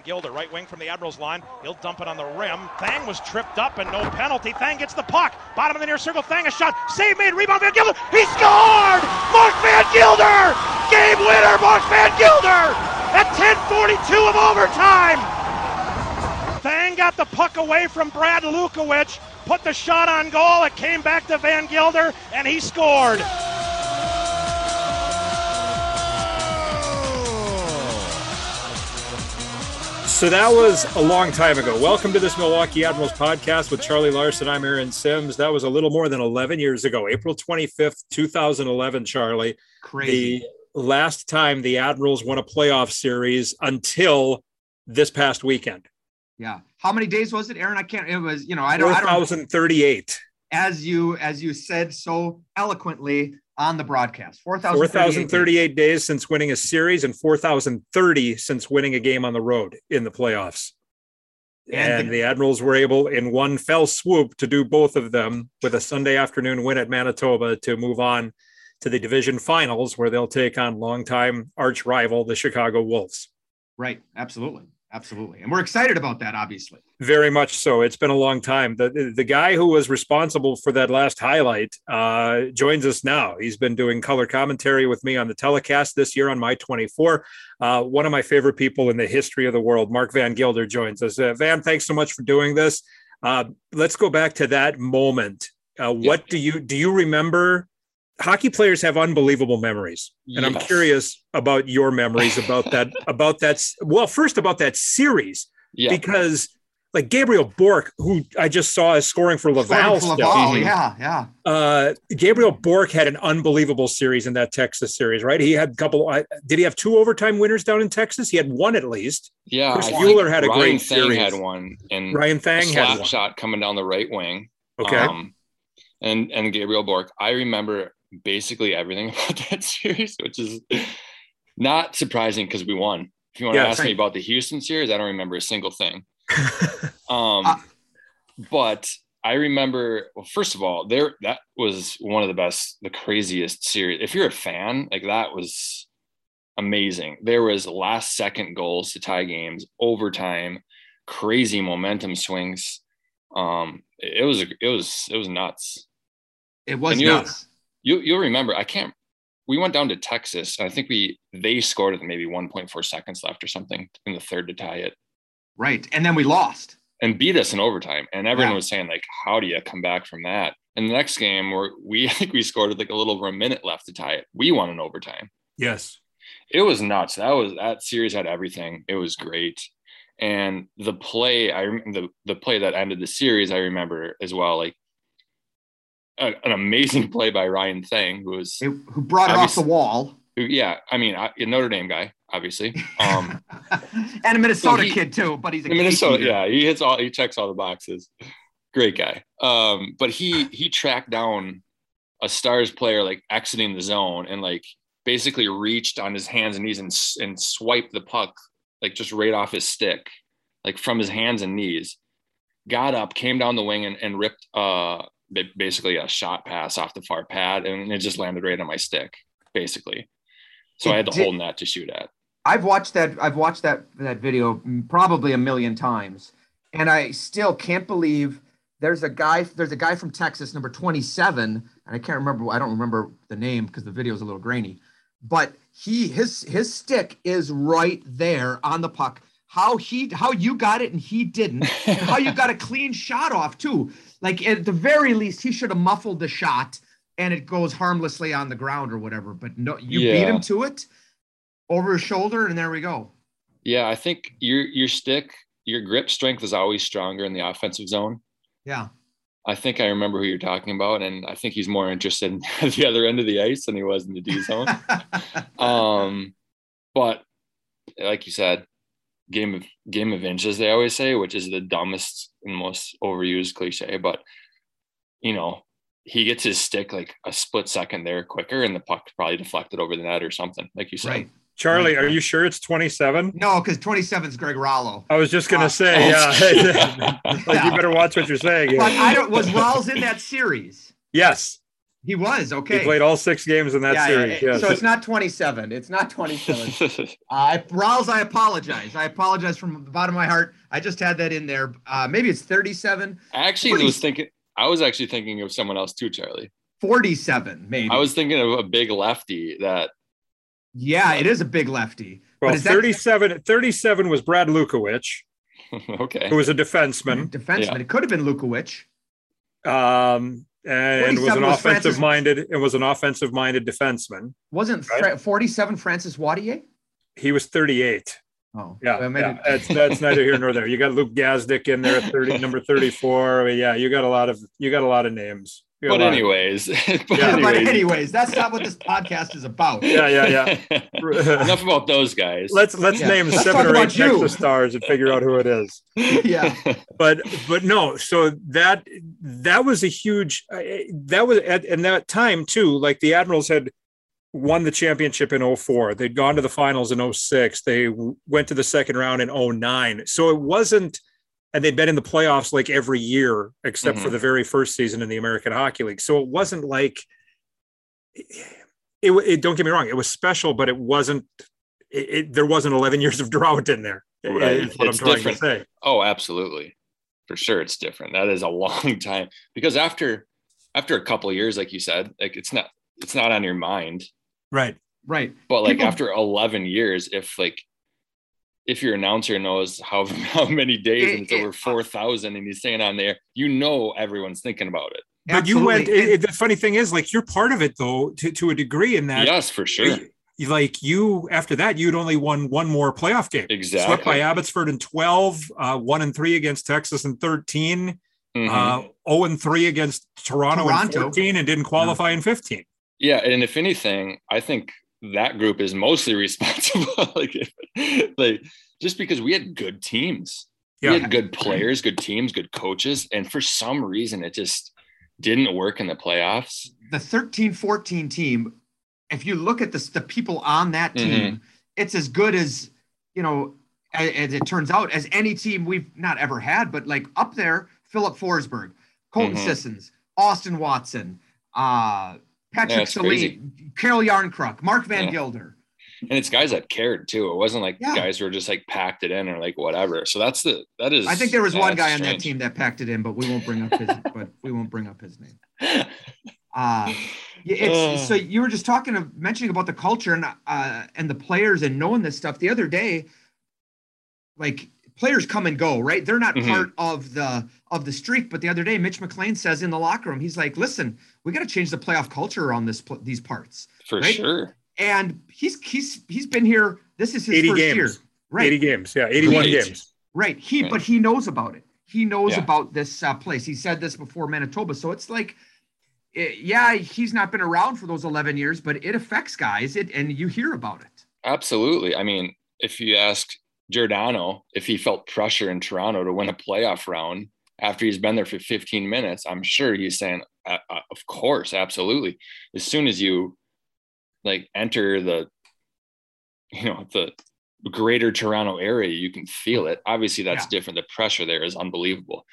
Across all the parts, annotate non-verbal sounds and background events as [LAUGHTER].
Gilder, right wing from the Admirals line. He'll dump it on the rim. Thang was tripped up and no penalty. Thang gets the puck. Bottom of the near circle. Thang a shot. Save made. Rebound Van Gilder. He scored! Mark Van Gilder! Game winner, Mark Van Gilder! At 10:42 of overtime. Thang got the puck away from Brad Lukowich, put the shot on goal. It came back to Van Gilder, and he scored. So that was a long time ago. Welcome to this Milwaukee Admirals podcast with Charlie Larson. I'm Aaron Sims. That was a little more than 11 years ago, April 25th, 2011, Charlie. Crazy. The last time the Admirals won a playoff series until this past weekend. Yeah. How many days was it, Aaron? I can't. It was, you know, I don't. 4,038. As you as you said so eloquently on the broadcast, 4,038 days since winning a series and 4,030 since winning a game on the road in the playoffs. And, and the, the, Admirals were able, in one fell swoop, to do both of them with a Sunday afternoon win at Manitoba to move on to the division finals, where they'll take on longtime arch rival, the Chicago Wolves. Right. Absolutely. Absolutely. And we're excited about that, obviously. Very much so. It's been a long time. The, the guy who was responsible for that last highlight uh, joins us now. He's been doing color commentary with me on the telecast this year on My 24. Uh, one of my favorite people in the history of the world, Mark Van Gilder, joins us. Uh, Van, thanks so much for doing this. Uh, let's go back to that moment. Uh, what yeah. do you do? You remember hockey players have unbelievable memories and yes. i'm curious about your memories about that [LAUGHS] about that well first about that series yeah. because like gabriel Bourque, who i just saw is scoring for laval, for laval yeah yeah uh, gabriel Bourque had an unbelievable series in that texas series right he had a couple uh, did he have two overtime winners down in texas he had one at least yeah Chris Mueller had a Ryan great Thang series had one and ryan thang had one. shot coming down the right wing okay um, and and gabriel Bourque. i remember basically everything [LAUGHS] about that series, which is not surprising because we won. If you want yeah, to ask me about the Houston series, I don't remember a single thing. [LAUGHS] um, uh, but I remember, well, first of all, there that was one of the best, the craziest series. If you're a fan, like that was amazing. There was last second goals to tie games, overtime, crazy momentum swings. Um, it was it was it was nuts. It was nuts you you'll remember I can't we went down to Texas. I think we they scored with maybe 1.4 seconds left or something in the third to tie it. Right. And then we lost. And beat us in overtime. And everyone yeah. was saying, like, how do you come back from that? And the next game where we [LAUGHS] I think we scored with like a little over a minute left to tie it. We won in overtime. Yes. It was nuts. That was that series had everything. It was great. And the play, I the the play that ended the series, I remember as well. Like a, an amazing [LAUGHS] play by Ryan Thang, who was who brought it off the wall. Who, yeah, I mean, a Notre Dame guy, obviously, [LAUGHS] um, and a Minnesota so he, kid too. But he's a Minnesota. Yeah, he hits all. He checks all the boxes. Great guy. Um, but he he tracked down a Stars player like exiting the zone and like basically reached on his hands and knees and and swiped the puck like just right off his stick, like from his hands and knees. Got up, came down the wing and, and ripped uh basically a shot pass off the far pad and it just landed right on my stick basically. So it i had to did, hold net to shoot at. I've watched that i've watched that that video probably a million times and i still can't believe there's a guy there's a guy from texas number 27 and i can't remember i don't remember the name because the video is a little grainy but he his his stick is right there on the puck how he how you got it and he didn't [LAUGHS] and how you got a clean shot off too like at the very least, he should have muffled the shot and it goes harmlessly on the ground or whatever. But no, you yeah. beat him to it over his shoulder, and there we go. Yeah, I think your your stick, your grip strength is always stronger in the offensive zone. Yeah. I think I remember who you're talking about, and I think he's more interested in [LAUGHS] the other end of the ice than he was in the D zone. [LAUGHS] um, but like you said, game of game of inches they always say which is the dumbest and most overused cliche but you know he gets his stick like a split second there quicker and the puck probably deflected over the net or something like you said right. Charlie, are you sure it's 27? No, because 27 is Greg Rallo. I was just gonna uh, say, yeah. [LAUGHS] like you better watch what you're saying. But I don't was Rawls in that series? Yes. He was okay. He played all six games in that yeah, series. Yeah, yeah. So it's not 27. It's not 27. [LAUGHS] uh, Rawls, I apologize. I apologize from the bottom of my heart. I just had that in there. Uh, maybe it's 37. I actually 40, was thinking. I was actually thinking of someone else too, Charlie. 47, maybe. I was thinking of a big lefty that. Yeah, it is a big lefty. Well, 37, that... 37 was Brad Lukowich. [LAUGHS] okay. Who was a defenseman. Defenseman. Yeah. It could have been Lukowich. Um, and was an offensive minded it was an offensive minded defenseman. Wasn't right? 47 Francis Wathier? He was 38. Oh, yeah, well, yeah. that's that's neither here nor there. You got Luke Gazdic in there at 30, number 34. [LAUGHS] Yeah, you got a lot of you got a lot of names. [LAUGHS] But anyways, but, yeah. anyways. but anyways, that's not what this podcast is about. Yeah, yeah, yeah. [LAUGHS] Enough about those guys. Let's let's yeah. name let's seven or eight Texas stars and figure out who it is. [LAUGHS] yeah. But but no, so that that was a huge uh, that was at in that time too. Like the Admirals had won the championship in 04. They'd gone to the finals in 06. They went to the second round in 09. So it wasn't and they'd been in the playoffs like every year except mm-hmm. for the very first season in the American Hockey League. So it wasn't like it, it don't get me wrong, it was special, but it wasn't it, it there wasn't 11 [LAUGHS] years of drought in there. Right. Is what it's I'm trying different. to say. Oh, absolutely. For sure it's different. That is a [LAUGHS] long time because after after a couple years like you said, like it's not it's not on your mind. Right. Right. But like People, after 11 years if like if your announcer knows how [LAUGHS] how many days it, and it's it, over four thousand, and he's saying on there, you know everyone's thinking about it. But Absolutely. you went. It, the funny thing is, like you're part of it though, to, to a degree. In that, yes, for sure. Like you, after that, you'd only won one more playoff game. Exactly. Swept by Abbotsford in twelve, uh, one and three against Texas in 13 mm-hmm. uh, 0 and three against Toronto, Toronto. in 14, and didn't qualify in 15. Yeah, and if anything, I think that group is mostly [LAUGHS] responsible. [LAUGHS] like, like just because we had good teams, yeah. we had good players, good teams, good coaches, and for some reason it just didn't work in the playoffs. The 13-14 team, if you look at the, the people on that mm-hmm. team, mm-hmm. it's as good as you know, as, as, it turns out, as any team we've not ever had, but like up there, Filip Forsberg, Colton mm-hmm. Sissons, Austin Watson, uh, Patrick yeah, Cehlin, Calle Jarnkrok, Mark Van yeah. Gilder. And it's guys that cared too. It wasn't like yeah. guys who were just like packed it in or like whatever. So that's the that is. I think there was one guy strange. on that team that packed it in, but we won't bring up his. [LAUGHS] but we won't bring up his name. Uh, it's so you were just talking of mentioning about the culture and uh and the players and knowing this stuff the other day. Like players come and go, right? They're not mm-hmm. part of the of the streak. But the other day, Mitch McLain says in the locker room, he's like, "Listen, we got to change the playoff culture on this these parts." For right? sure. And he's he's he's been here. This is his 80 first games. year. Right. 80 games. Yeah, 81 right. games. Right. He right. but he knows about it. He knows yeah. about this uh, place. He said this before Manitoba. So it's like it, yeah, he's not been around for those 11 years, but it affects guys it, and you hear about it. Absolutely. I mean, if you ask Giordano, if he felt pressure in Toronto to win a playoff round after he's been there for 15 minutes, I'm sure he's saying, uh, uh, "Of course, absolutely." As soon as you like enter the, you know, the greater Toronto area, you can feel it. Obviously, that's yeah. different. The pressure there is unbelievable,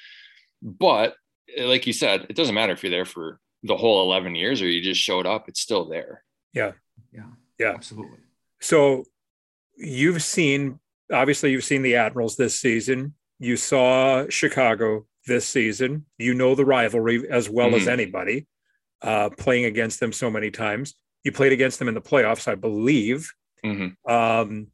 but like you said, it doesn't matter if you're there for the whole 11 years or you just showed up; it's still there. Yeah, yeah, yeah, absolutely. So you've seen obviously you've seen the Admirals this season. You saw Chicago this season. You know the rivalry as well mm-hmm. as anybody, uh, playing against them so many times. You played against them in the playoffs, I believe. Mm-hmm. Um,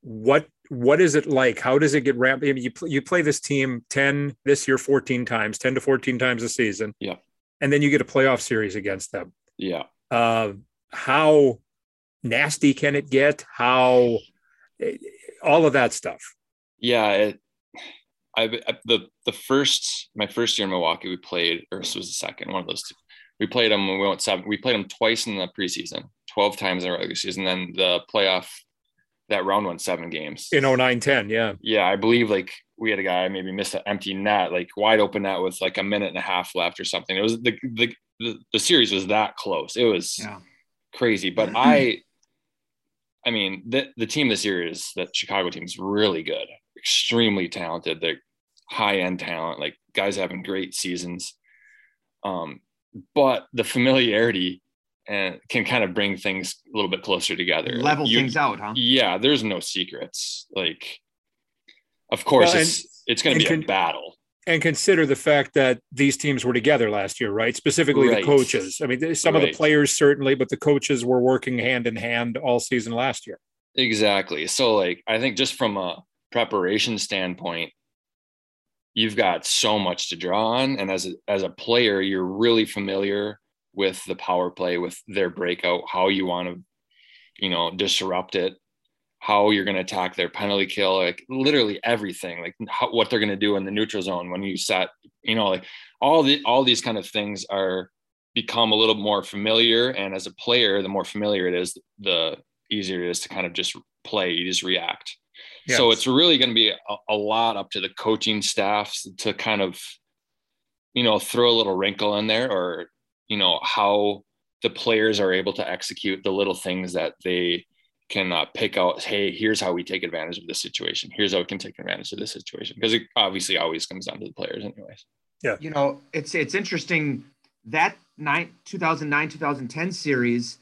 what what is it like? How does it get ramped? I mean, you you play this team ten this year, fourteen times, ten to fourteen times a season. Yeah, and then you get a playoff series against them. Yeah. Uh, how nasty can it get? How all of that stuff. Yeah, it, I, I, the the first my first year in Milwaukee, we played, or this was the second one of those two. We played them when we went seven. We played them twice in the preseason, twelve times in the regular season. Then the playoff, that round went seven games in 09-10, Yeah, yeah, I believe like we had a guy maybe missed an empty net, like wide open net with like a minute and a half left or something. It was the the the, the series was that close. It was yeah. crazy, but [CLEARS THROAT] I I mean, the the team this year is that Chicago team is really good, extremely talented. They're high end talent, like guys having great seasons. Um, but the familiarity and can kind of bring things a little bit closer together. Level like you, things out, huh? Yeah, there's no secrets. Like, of course, well, it's and, it's going to be can, a battle. And consider the fact that these teams were together last year, right? Specifically right. the coaches. I mean, some right. of the players certainly, but the coaches were working hand in hand all season last year. Exactly. So, like, I think just from a preparation standpoint, you've got so much to draw on, and as a, as a player, you're really familiar with the power play, with their breakout, how you want to, you know, disrupt it, how you're going to attack their penalty kill, like literally everything, like how, what they're going to do in the neutral zone when you set, you know, like all the all these kind of things are become a little more familiar. And as a player, the more familiar it is, the easier it is to kind of just play. You just react. Yes. So it's really going to be a, a lot up to the coaching staffs to kind of, you know, throw a little wrinkle in there or you know how the players are able to execute the little things that they can uh, pick out hey here's how we take advantage of this situation. Here's how we can take advantage of this situation. Because it obviously always comes down to the players anyways. Yeah. You know it's it's interesting that nine, 2009 2010 series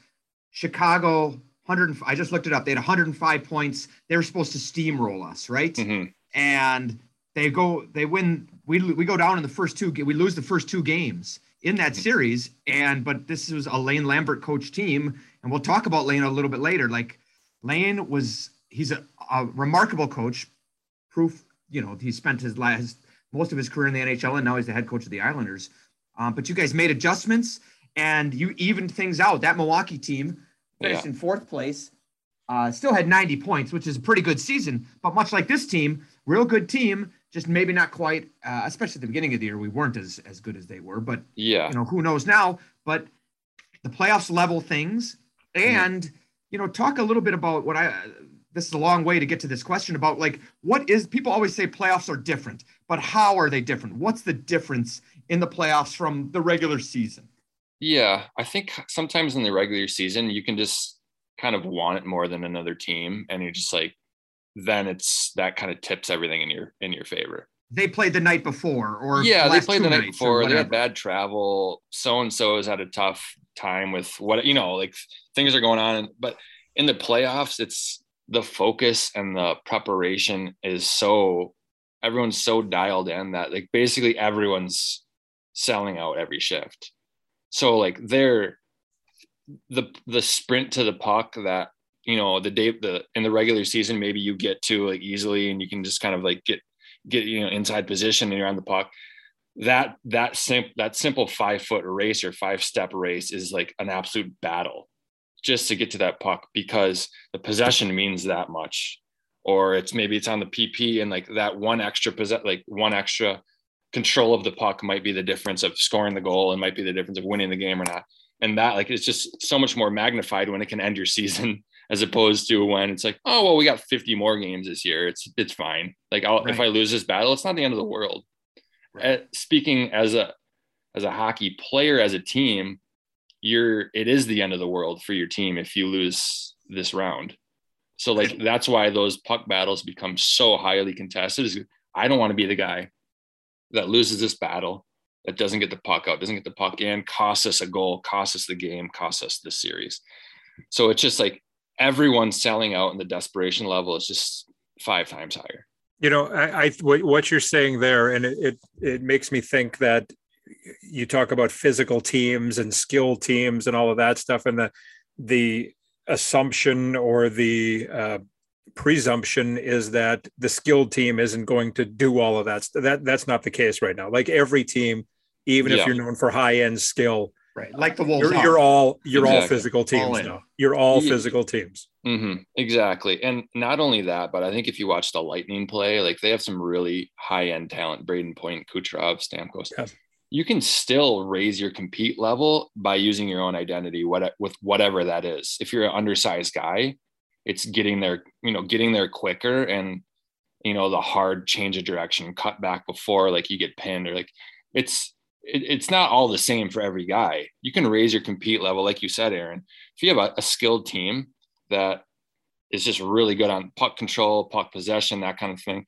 chicago 100 i just looked it up. They had 105 points. They were supposed to steamroll us right? Mm-hmm. and they go they win we, we go down in the first two we lose the first two games in that series. And but this was a Lane Lambert coach team, and we'll talk about Lane a little bit later. Like Lane was, he's a, a remarkable coach. Proof, you know, he spent his last most of his career in the NHL, and now he's the head coach of the Islanders. Um, but you guys made adjustments and you evened things out. That Milwaukee team finished yeah. in fourth place. Uh, still had 90 points, which is a pretty good season. But much like this team, real good team, just maybe not quite, uh, especially at the beginning of the year, we weren't as as good as they were. But yeah, you know, who knows now? But the playoffs level things, mm-hmm. and mm. You know, talk a little bit about what I. This is a long way to get to this question about like what is people always say playoffs are different, but how are they different? What's the difference in the playoffs from the regular season? Yeah, I think sometimes in the regular season you can just kind of want it more than another team, and you're just like, then it's that kind of tips everything in your in your favor. They played the night before, or yeah, they played the night before. They had bad travel. So and so has had a tough time with what you know, like things are going on. But in the playoffs, it's the focus and the preparation is so everyone's so dialed in that like basically everyone's selling out every shift. So like they're the the sprint to the puck that you know the day the in the regular season maybe you get to like easily and you can just kind of like get get you know inside position and you're on the puck that that simple that simple five foot race or five step race is like an absolute battle just to get to that puck because the possession means that much or it's maybe it's on the pp and like that one extra possess like one extra control of the puck might be the difference of scoring the goal and might be the difference of winning the game or not and that like it's just so much more magnified when it can end your [LAUGHS] season as opposed to when it's like, oh well, we got 50 more games this year. It's it's fine. Like right. if I lose this battle, it's not the end of the world. Right. Uh, speaking as a as a hockey player, as a team, you're it is the end of the world for your team if you lose this round. So like that's why those puck battles become so highly contested. Is I don't want to be the guy that loses this battle, that doesn't get the puck out, doesn't get the puck in, costs us a goal, costs us the game, costs us the series. So it's just like everyone's selling out and the desperation level is just five times higher you know i, I what you're saying there and it, it, it makes me think that you talk about physical teams and skill teams and all of that stuff and the the assumption or the uh, presumption is that the skilled team isn't going to do all of that that that's not the case right now like every team even yeah. if you're known for high end skill Right. Like the Wolves. You're, you're all you're exactly. all physical teams all now. You're all yeah. physical teams. Mm-hmm. Exactly. And not only that, but I think if you watch the Lightning play, like they have some really high end talent, Brayden Point, Kucherov, Stamkos. Yeah. You can still raise your compete level by using your own identity, what with whatever that is. If you're an undersized guy, it's getting there, you know, getting there quicker and you know, the hard change of direction, cut back before like you get pinned or like it's, it's not all the same for every guy. You can raise your compete level, like you said, Aaron. If you have a, a skilled team that is just really good on puck control, puck possession, that kind of thing,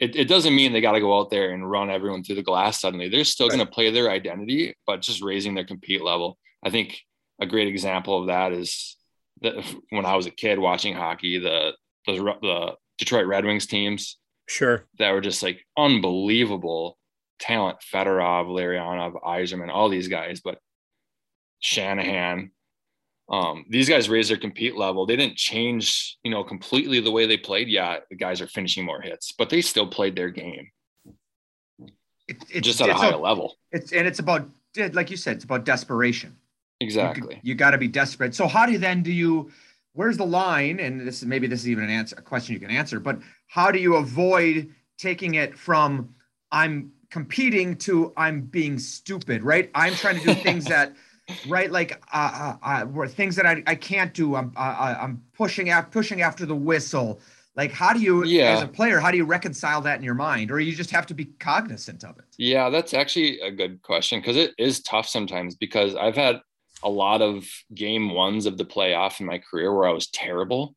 it, it doesn't mean they got to go out there and run everyone through the glass suddenly. They're still right. going to play their identity, but just raising their compete level. I think a great example of that is that when I was a kid watching hockey, the those the Detroit Red Wings teams, sure, that were just like unbelievable talent. Fedorov, Larionov, Yzerman, all these guys, but Shanahan, um, these guys raised their compete level. They didn't change, you know, completely the way they played. Yeah, the guys are finishing more hits, but they still played their game. It, it's just at a higher a, level. It's and it's about like you said, it's about desperation. Exactly. You, you got to be desperate. So how do you then do you? Where's the line? And this is maybe this is even an answer, a question you can answer. But how do you avoid taking it from I'm competing to I'm being stupid? Right. I'm trying to do things [LAUGHS] that right? Like uh, uh, uh, things that I, I can't do. I'm uh, uh I'm pushing out pushing after the whistle. Like how do you, yeah. as a player, how do you reconcile that in your mind, or you just have to be cognizant of it? Yeah, that's actually a good question because it is tough sometimes. Because I've had a lot of game ones of the playoff in my career where I was terrible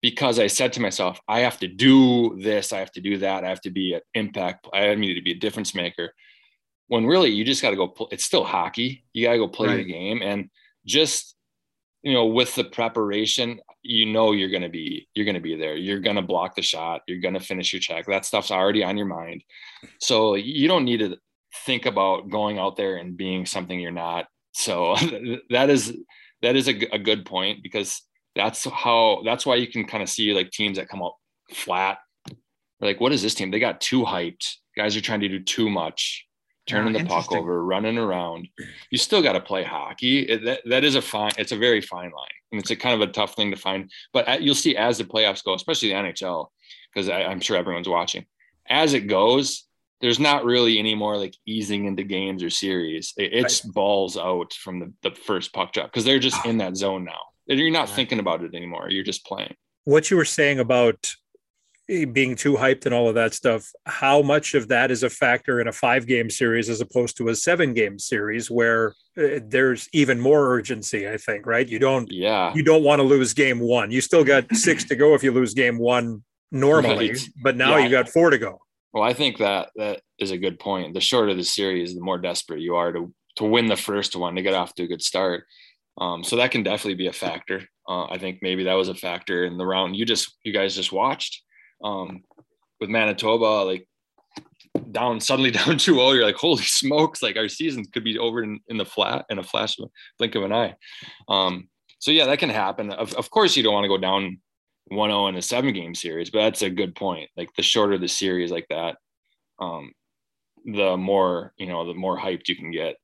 because I said to myself, I have to do this, I have to do that, I have to be an impact, I need to be a difference maker when really you just got to go play. It's still hockey. You got to go play right. the game and just, you know, with the preparation, you know, you're going to be, you're going to be there. You're going to block the shot. You're going to finish your check. That stuff's already on your mind. So you don't need to think about going out there and being something you're not. So [LAUGHS] that is, that is a, a good point because that's how, that's why you can kind of see like teams that come out flat. Like, what is this team? They got too hyped. Guys are trying to do too much turning the ah, puck over, running around. You still got to play hockey. It, that, that is a fine, it's a very fine line. And it's a kind of a tough thing to find. But at, you'll see as the playoffs go, especially the NHL, because I'm sure everyone's watching, as it goes, there's not really any more like easing into games or series. It, it's right. balls out from the, the first puck drop because they're just ah. in that zone now. You're not right. thinking about it anymore. You're just playing. What you were saying about being too hyped and all of that stuff how much of that is a factor in a five game series as opposed to a seven game series where uh, there's even more urgency i think right? You don't yeah. you don't want to lose game one. You still got [LAUGHS] six to go if you lose game one normally right. but now yeah. you got four to go. Well i think that that is a good point. The shorter the series the more desperate you are to to win the first one to get off to a good start. Um, so that can definitely be a factor. Uh, i think maybe that was a factor in the round you just you guys just watched um, with Manitoba, like down suddenly [LAUGHS] down 2-0, you're like, holy smokes, like our season could be over in, in the flat in a flash of blink of an eye. Um, so yeah, that can happen. Of, of course, you don't want to go down 1-0 in a seven game series, but that's a good point. Like the shorter the series like that, um, the more, you know, the more hyped you can get.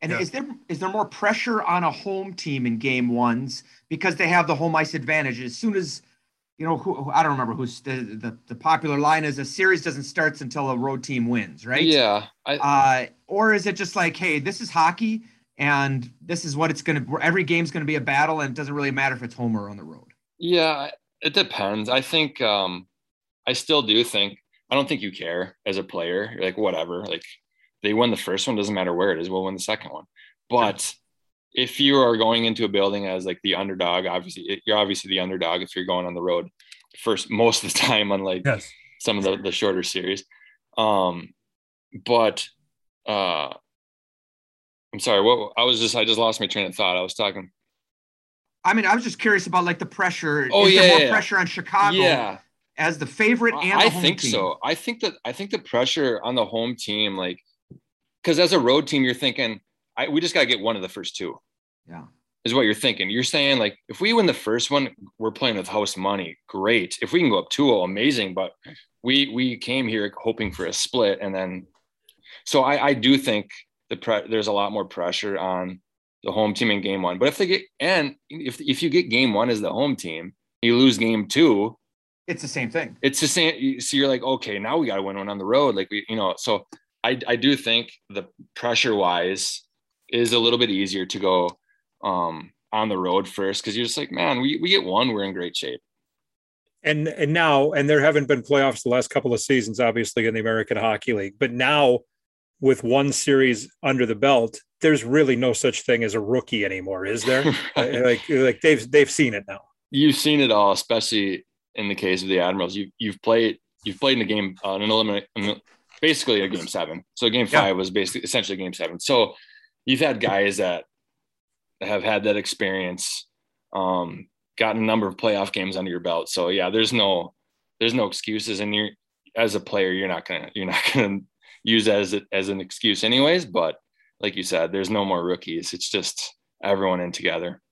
And yeah. is there is there more pressure on a home team in game ones because they have the home ice advantage? As soon as you know, who, I don't remember who's the, the, the popular line is a series doesn't start until a road team wins, right? Yeah. I, uh, or is it just like, hey, this is hockey and this is what it's going to, every game's going to be a battle and it doesn't really matter if it's home or on the road? Yeah, it depends. I think, um, I still do think, I don't think you care as a player, You're like whatever, like they win the first one, doesn't matter where it is, we'll win the second one. But if you are going into a building as like the underdog, obviously you're obviously the underdog if you're going on the road first most of the [LAUGHS] time, unlike yes. some of the, the shorter series. Um, but uh, I'm sorry, what I was just I just lost my train of thought. I was talking. I mean, I was just curious about like the pressure. Oh Is yeah, more yeah. pressure on Chicago. Yeah. As the favorite and I think team? so. I think that I think the pressure on the home team, like, because as a road team, you're thinking, I, we just got to get one of the first two. Yeah. Is what you're thinking. You're saying, like, if we win the first one, we're playing with house money. Great. If we can go up 2 amazing. But we we came here hoping for a split. And then, so I, I do think the pre- there's a lot more pressure on the home team in game one. But if they get, and if, if you get game one as the home team, you lose game two, it's the same thing. It's the same. So you're like, okay, now we got to win one on the road. Like we, you know, so I, I do think the pressure wise, is a little bit easier to go um, on the road first because you're just like, man, we, we get one, we're in great shape. And and now, and there haven't been playoffs the last couple of seasons, obviously in the American Hockey League, but now with one series under the belt, there's really no such thing as a rookie anymore, is there? [LAUGHS] like like they've they've seen it now. You've seen it all, especially in the case of the Admirals. You you've played you've played in a game, uh, an eliminate, basically a game seven. So game five yeah. was basically essentially game seven. So you've had guys that have had that experience, um, gotten a number of playoff games under your belt. So yeah, there's no there's no excuses, and you're as a player, you're not gonna you're not [LAUGHS] gonna use as as an excuse anyways. But like you said, there's no more rookies. It's just everyone in together.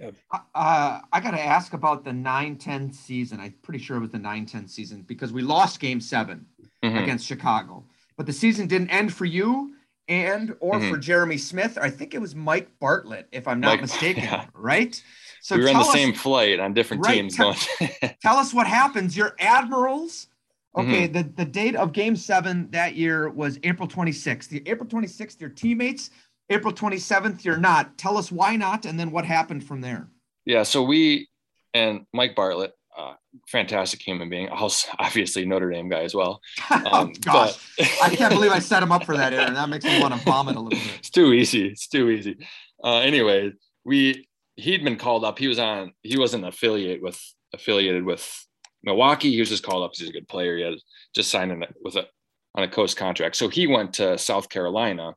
Uh, I got to ask about the 9 10 season. I'm pretty sure it was the 9 10 season because we lost game 7 mm-hmm. against Chicago. But the season didn't end for you and or mm-hmm. for Jeremy Smith. I think it was Mike Bartlett, if I'm not Mike, [LAUGHS] mistaken, yeah. right? So we were on the us, same flight on different right, teams. Tell, [LAUGHS] tell us what happens. Your Admirals. Okay, mm-hmm. the, the date of game seven that year was April 26th. The April 26th, your teammates April 27th, you're not. Tell us why not, and then what happened from there. Yeah, so we and Mike Bartlett, uh, fantastic human being, Also, [LAUGHS] obviously Notre Dame guy as well. [LAUGHS] Um, oh, gosh, but... I can't believe I set him up for that, Aaron. That makes me want to vomit a little bit. It's too easy. It's too easy. Uh, anyway, we he'd been called up. He was on. He wasn't affiliate with affiliated with Milwaukee. He was just called up. He's a good player. He had just signed in with a on a coast contract. So he went to South Carolina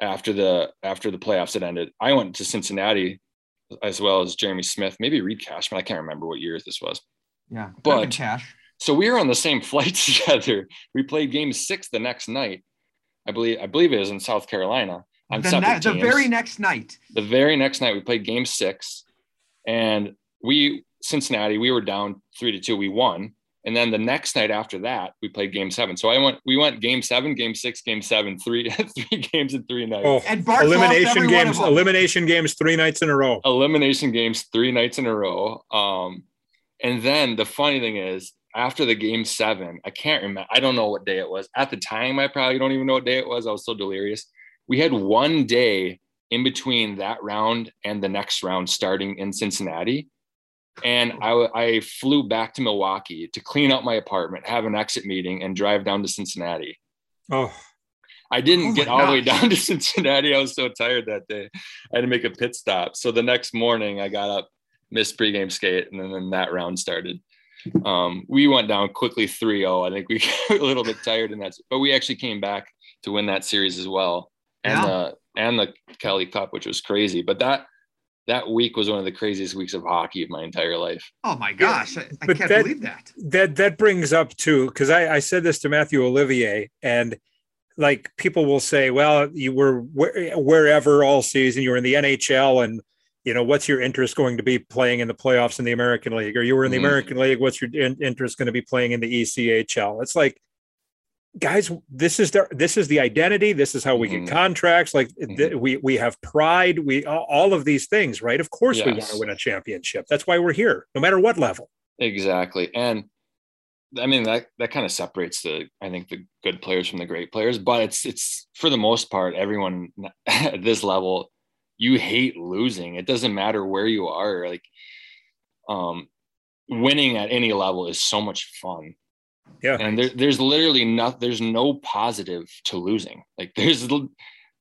after the after the playoffs had ended. I went to Cincinnati as well as Jeremy Smith, maybe Reed Cashman. I can't remember what year this was. Yeah, but Cash. So we were on the same [LAUGHS] flight together. We played Game Six the next night. I believe I believe it was in South Carolina. On the, ne- the very next night. The very next night we played Game Six, and we Cincinnati we were down three to two. We won, and then the next night after that, we played game seven. So I went, we went game seven, game six, game seven, [LAUGHS] three, three games in three nights. Oh, and Bart elimination games, elimination games, three nights in a row. Elimination games, three nights in a row. Um, and then the funny thing is, after the game seven, I can't remember. I don't know what day it was. At the time, I probably don't even know what day it was. I was so delirious. We had one day in between that round and the next round starting in Cincinnati and I, I flew back to Milwaukee to clean up my apartment, have an exit meeting, and drive down to Cincinnati. Oh, I didn't oh get all gosh. the way down to [LAUGHS] Cincinnati. I was so tired that day. I had to make a pit stop. So the next morning, I got up, missed pregame skate, and then, then that round started. Um, we went down quickly 3-0. I think we [LAUGHS] got a little bit tired in that, but we actually came back to win that series as well, and yeah. the and the Kelly Cup, which was crazy. But that that week was one of the craziest weeks of hockey of my entire life. Oh my gosh, I, I can't that, believe that. That that brings up too, because I, I said this to Mathieu Olivier, and like people will say, "Well, you were wherever all season, you were in the NHL, and you know what's your interest going to be playing in the playoffs in the American League, or you were in the mm-hmm. American League, what's your interest going to be playing in the ECHL?" It's like guys this is the this is the identity this is how we mm-hmm. get contracts like mm-hmm. th- we we have pride we all of these things right of course yes. we want to win a championship that's why we're here no matter what level exactly and i mean that that kind of separates the i think the good players from the great players but it's it's for the most part everyone [LAUGHS] at this level you hate losing it doesn't matter where you are like um winning at any level is so much fun yeah. And there, there's literally not there's no positive to losing. Like there's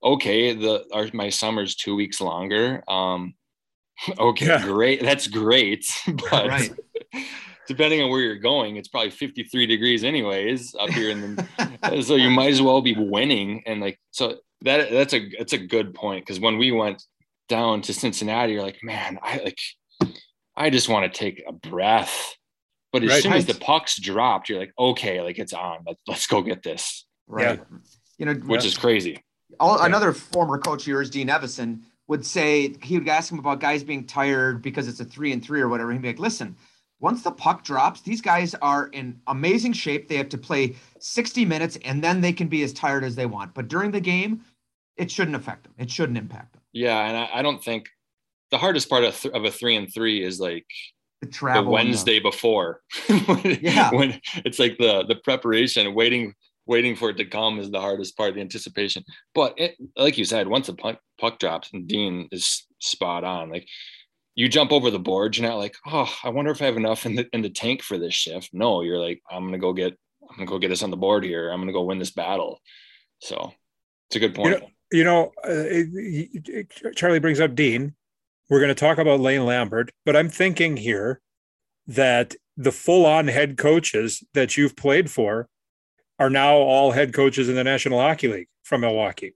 okay, the our, my summer's two weeks longer. Um [LAUGHS] okay, yeah. great. That's great. [LAUGHS] But right. [LAUGHS] depending on where you're going, it's probably 53 degrees anyways up here in the so you might as well be winning. And like so that that's a that's a good point because when we went down to Cincinnati, you're like, man, I like I just want to take a breath but as right. soon as the pucks dropped, you're like, okay, like it's on. Let's, let's go get this. Right. Yeah. You know, which is crazy. All, yeah. Another former coach of yours, Dean Evason, would say he would ask him about guys being tired because it's a three and three or whatever. He'd be like, listen, once the puck drops, these guys are in amazing shape. They have to play 60 minutes and then they can be as tired as they want. But during the game, it shouldn't affect them. It shouldn't impact them. Yeah. And I, I don't think the hardest part of, th- of a three and three is like the travel the Wednesday the... before. [LAUGHS] yeah. when it's like the the preparation, waiting waiting for it to come is the hardest part, the anticipation. But it, like you said, once the puck, puck drops, and Dean is spot on. Like you jump over the board, you're not like, oh, I wonder if I have enough in the in the tank for this shift. No, you're like, I'm gonna go get, I'm gonna go get us on the board here. I'm gonna go win this battle. So it's a good point. You know, you know uh, it, it, Charlie brings up Dean. We're going to talk about Lane Lambert, but I'm thinking here that the full-on head coaches that you've played for are now all head coaches in the National Hockey League from Milwaukee.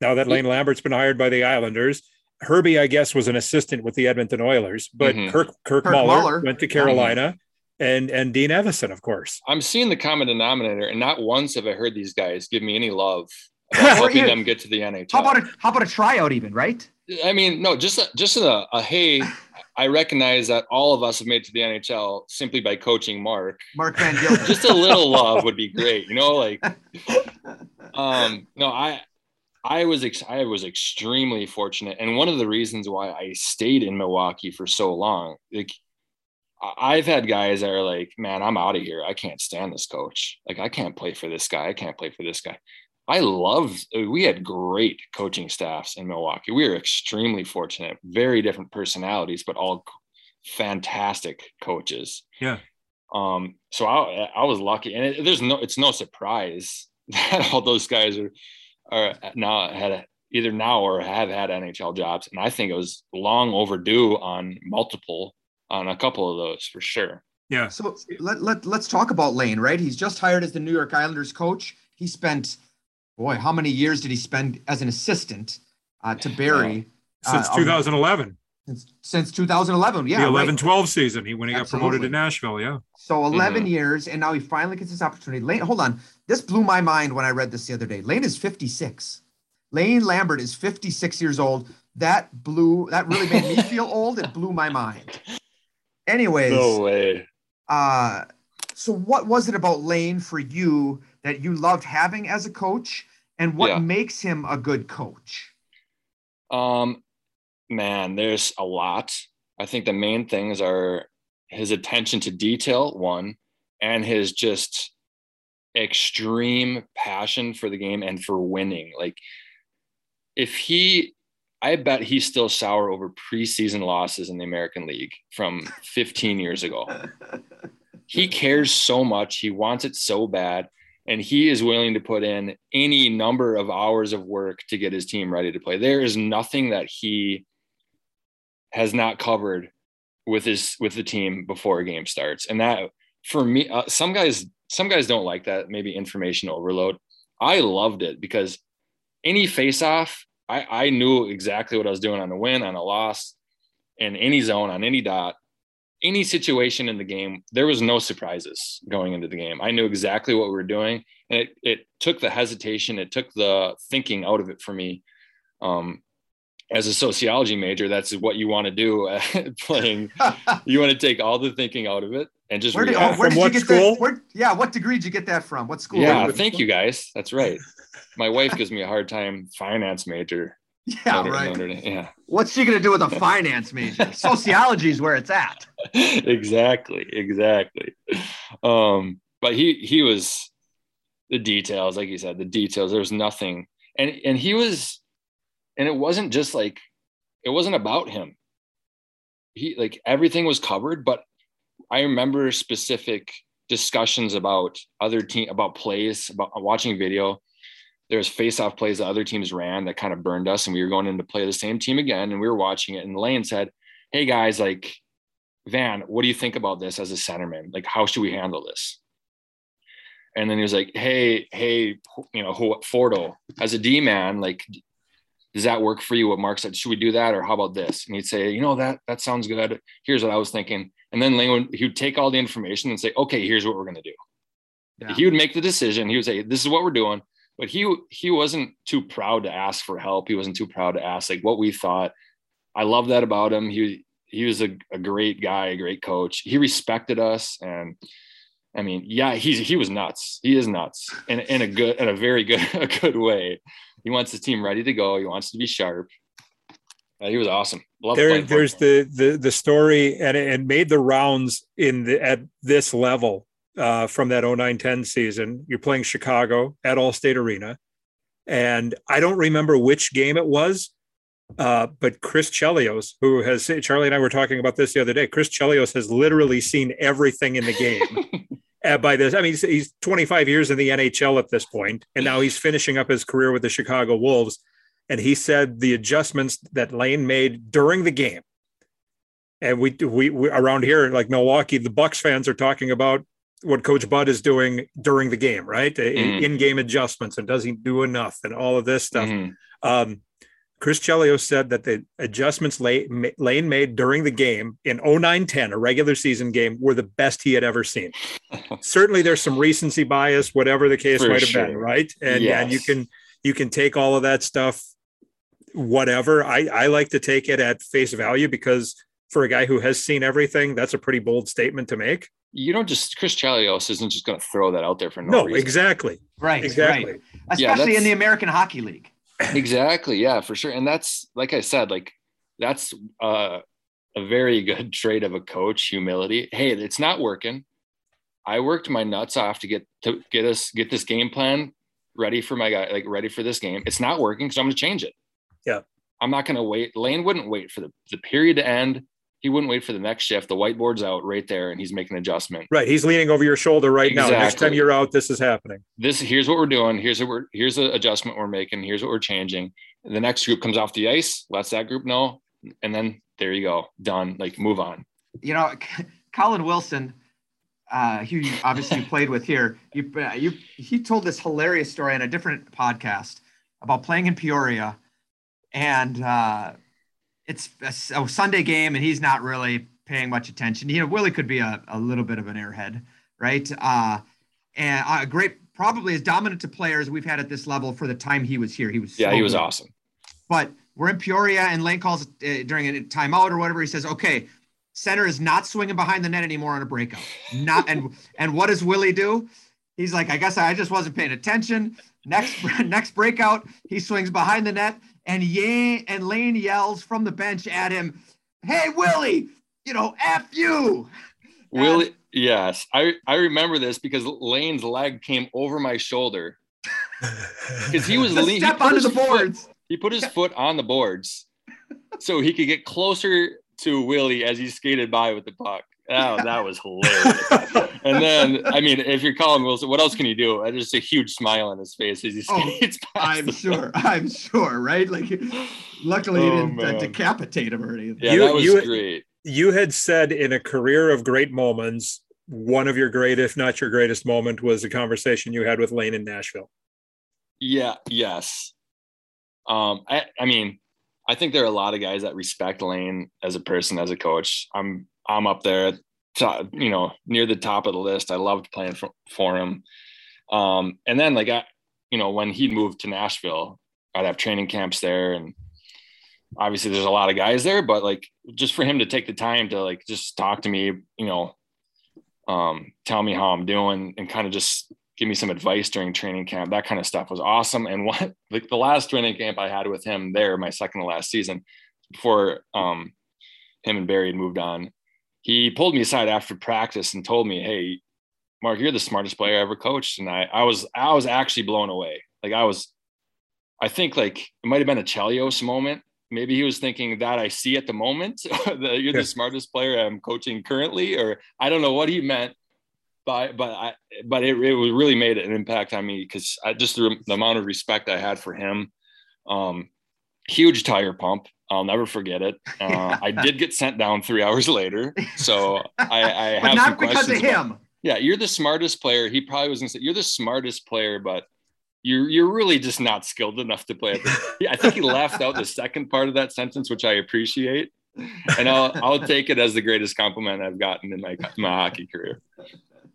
Now that Lane Lambert's been hired by the Islanders, Herbie, I guess, was an assistant with the Edmonton Oilers, but mm-hmm. Kirk Kirk, Kirk Muller, Muller, went to Carolina, and and Dean Evason, of course. I'm seeing the common denominator, and not once have I heard these guys give me any love helping them get to the NHL. How about a how about a tryout, even right? I mean, no, just a, just a, a hey. [LAUGHS] I recognize that all of us have made it to the NHL simply by coaching Mark. Mark Van Gilder. [LAUGHS] just a little love would be great, you know. Like, [LAUGHS] um, no, I I was ex- I was extremely fortunate, and one of the reasons why I stayed in Milwaukee for so long, like I've had guys that are like, "Man, I'm out of here. I can't stand this coach. Like, I can't play for this guy. I can't play for this guy." I love. We had great coaching staffs in Milwaukee. We were extremely fortunate. Very different personalities, but all fantastic coaches. Yeah. Um. So I I was lucky, and it, there's no. It's no surprise [LAUGHS] that all those guys are are now had a, either now or have had NHL jobs, and I think it was long overdue on multiple on a couple of those for sure. Yeah. So let, let let's talk about Lane, right? He's just hired as the New York Islanders coach. He spent, boy, how many years did he spend as an assistant uh, to Barry? Since uh, 2011. Since, since 2011, yeah. The 11 12 season, he when he Absolutely. got promoted to Nashville, yeah. So 11 mm-hmm. years, and now he finally gets this opportunity. Lane, hold on. This blew my mind when I read this the other day. Lane is 56. Lane Lambert is 56 years old. That blew, that really made me [LAUGHS] feel old. It blew my mind. Anyways. No way. Uh, so what was it about Lane for you that you loved having as a coach? And what yeah. makes him a good coach? Um, man, there's a lot. I think the main things are his attention to detail, one, and his just extreme passion for the game and for winning. Like, if he, I bet he's still sour over preseason losses in the American League from 15 years ago. [LAUGHS] he cares so much. He wants it so bad. And he is willing to put in any number of hours of work to get his team ready to play. There is nothing that he has not covered with his with the team before a game starts and that for me uh, some guys some guys don't like that maybe information overload i loved it because any face off I, I knew exactly what i was doing on a win on a loss in any zone on any dot any situation in the game there was no surprises going into the game i knew exactly what we were doing and it, it took the hesitation it took the thinking out of it for me um, as a sociology major, that's what you want to do [LAUGHS] playing. [LAUGHS] you want to take all the thinking out of it and just where did, oh, where did you get school? That, where, yeah, what degree did you get that from? What school? Yeah, thank you guys. That's right. My wife [LAUGHS] gives me a hard time. Finance major. Yeah, right. yeah. What's she gonna do with a [LAUGHS] finance major? Sociology is where it's at. exactly, exactly. Um, but he he was the details, like you said, the details. There was nothing, and and he was and it wasn't just like it wasn't about him he like everything was covered but i remember specific discussions about other team about plays about watching video there's face-off plays that other teams ran that kind of burned us and we were going in to play the same team again and we were watching it and lane said hey guys like van what do you think about this as a centerman like how should we handle this and then he was like hey hey you know fordo as a d man like does that work for you? What Mark said, should we do that? Or how about this? And he'd say, you know, that, that sounds good. Here's what I was thinking. And then Lane would, he would take all the information and say, okay, here's what we're going to do. Yeah. He would make the decision. He would say, this is what we're doing. But he, he wasn't too proud to ask for help. He wasn't too proud to ask like what we thought. I love that about him. He, he was a, a great guy, a great coach. He respected us. And I mean, yeah, he's, he was nuts. He is nuts in, in a good, in a very good, [LAUGHS] a good way. He wants his team ready to go. He wants to be sharp. Uh, he was awesome. there, there's the, the the story, and it made the rounds in the at this level uh, from that 09-10 season. You're playing Chicago at Allstate Arena, and I don't remember which game it was, uh, but Chris Chelios, who has Charlie and I were talking about this the other day. Chris Chelios has literally seen everything in the game. [LAUGHS] uh, by this. I mean, he's, he's 25 years in the NHL at this point, and now he's finishing up his career with the Chicago Wolves. And he said the adjustments that Lane made during the game, and we, we we around here like Milwaukee, the Bucks fans are talking about what Coach Bud is doing during the game, right? Mm-hmm. In-game adjustments and does he do enough and all of this stuff. Mm-hmm. Um, Chris Chelios said that the adjustments Lane made during the game in 09-10, a regular season game, were the best he had ever seen. [LAUGHS] Certainly, there's some recency bias, whatever the case For might have sure. been, right? And yes. and you can you can take all of that stuff, whatever. I I like to take it at face value because for a guy who has seen everything, that's a pretty bold statement to make. You don't just Chris Chelios isn't just going to throw that out there for no, no reason. exactly, right, exactly, right. especially yeah, in the American Hockey League. [CLEARS THROAT] Exactly yeah for sure. And that's like i said like that's uh, a very good trait of a coach humility. Hey it's not working. I worked my nuts off to get to get us get this game plan ready for my guy like ready for this game. It's not working so i'm going to change it. Yeah. I'm not going to wait. Lane wouldn't wait for the, the period to end he wouldn't wait for the next shift. The whiteboard's out right there, and he's making an adjustment. Right, he's leaning over your shoulder right exactly. now. Next time you're out, this is happening. This here's what we're doing. Here's what we're here's the adjustment we're making. Here's what we're changing. The next group comes off the ice, lets that group know, and then there you go, done. Like move on. You know, [LAUGHS] Colin Wilson, uh, who you obviously [LAUGHS] played with here, you uh, you he told this hilarious story on a different podcast about playing in Peoria, and. uh it's a, a, Sunday game and he's not really paying much attention. You know, Willie could be a, a little bit of an airhead, right? Uh, and a great, probably as dominant a player as we've had at this level for the time he was here. He was yeah, so he was good. awesome. But we're in Peoria and Lane calls uh, during a timeout or whatever. He says, "Okay, center is not swinging behind the net anymore on a breakout." Not and [LAUGHS] and what does Willie do? He's like, "I guess I just wasn't paying attention." Next [LAUGHS] next breakout, he swings behind the net and Yang and Lane yells from the bench at him, "Hey Willie, you know, f you." [LAUGHS] Willie, and, yes, I I remember this because Lane's leg came over my shoulder [LAUGHS] because he was leaning. Step onto the boards. Foot, he put his foot on the boards so he could get closer to Willie as he skated by with the puck. Oh, that was hilarious. and then, I mean, if you're Colin Wilson, what else can you do? Just a huge smile on his face as he skates. Oh, [LAUGHS] I'm sure. I'm sure. Right? Like, luckily, oh, he didn't uh, decapitate him or anything. Yeah, you, that was you, great. You had said in a career of great moments, one of your great, if not your greatest moment, was a conversation you had with Lane in Nashville. Yeah. Yes. Um. I. I mean, I think there are a lot of guys that respect Lane as a person, as a coach. I'm I'm up there, you know, near the top of the list. I loved playing for, for him. Um, and then like I, you know, when he moved to Nashville, I'd have training camps there, and obviously there's a lot of guys there, but like just for him to take the time to like just talk to me, you know, um, tell me how I'm doing, and kind of just give me some advice during training camp. That kind of stuff was awesome. And what [LAUGHS] like the last training camp I had with him there, my second to last season, before um, him and Barry had moved on, he pulled me aside after practice and told me, "Hey, Mark, you're the smartest player I ever coached." And I, I was, I was actually blown away. Like I was, I think like it might have been a Chelios moment. Maybe he was thinking that I see at the moment [LAUGHS] that you're the smartest player I'm coaching currently, or I don't know what he meant. But but I but it, it really made an impact on me because I just the, the amount of respect I had for him. Um, huge tire pump. I'll never forget it. Uh, I [LAUGHS] did get sent down three hours later, so I, I [LAUGHS] have not because of him. About, yeah, you're the smartest player. He probably was gonna say you're the smartest player, but you're you're really just not skilled enough to play. At [LAUGHS] I think he left out the second part of that sentence, which I appreciate, and I'll I'll take it as the greatest compliment I've gotten in my my hockey career.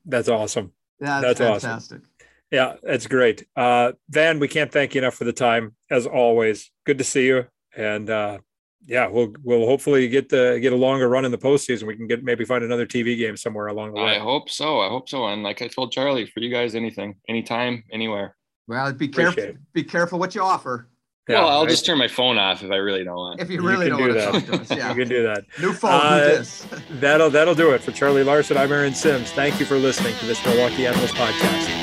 That's awesome. That's, That's fantastic. Awesome. Yeah, that's great. Uh, Van, we can't thank you enough for the time, as always. Good to see you and uh, yeah, we'll we'll hopefully get the get a longer run in the postseason. We can get maybe find another TV game somewhere along the way. I hope so. I hope so. And like I told Charlie, for you guys, anything, anytime, anywhere. Well, be careful. Be careful what you offer. Yeah, well, I'll right? just turn my phone off if I really don't want. If you really you don't do want to us, [LAUGHS] yeah. you can do that. New phone, uh, that'll that'll do it for Charlie Larson. I'm Aaron Sims. Thank you for listening to this Milwaukee Admirals podcast.